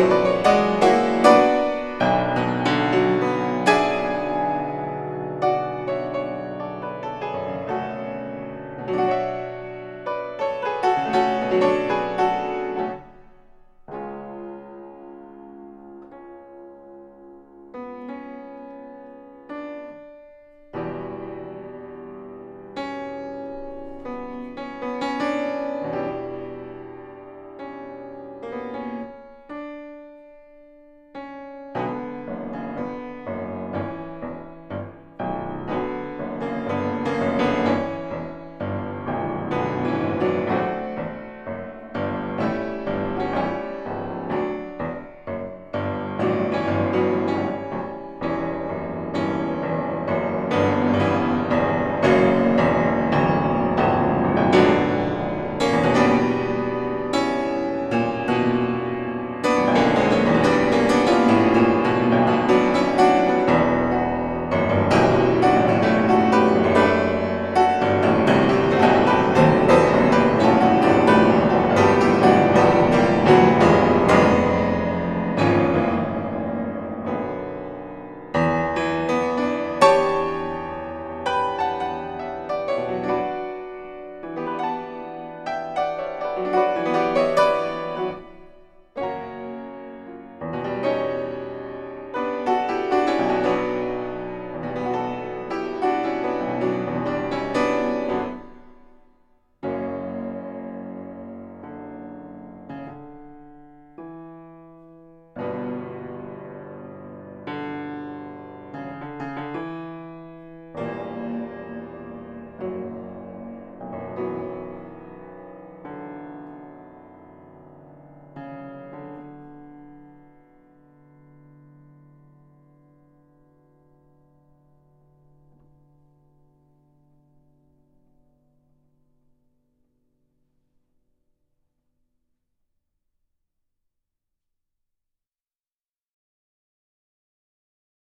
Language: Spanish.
Amén.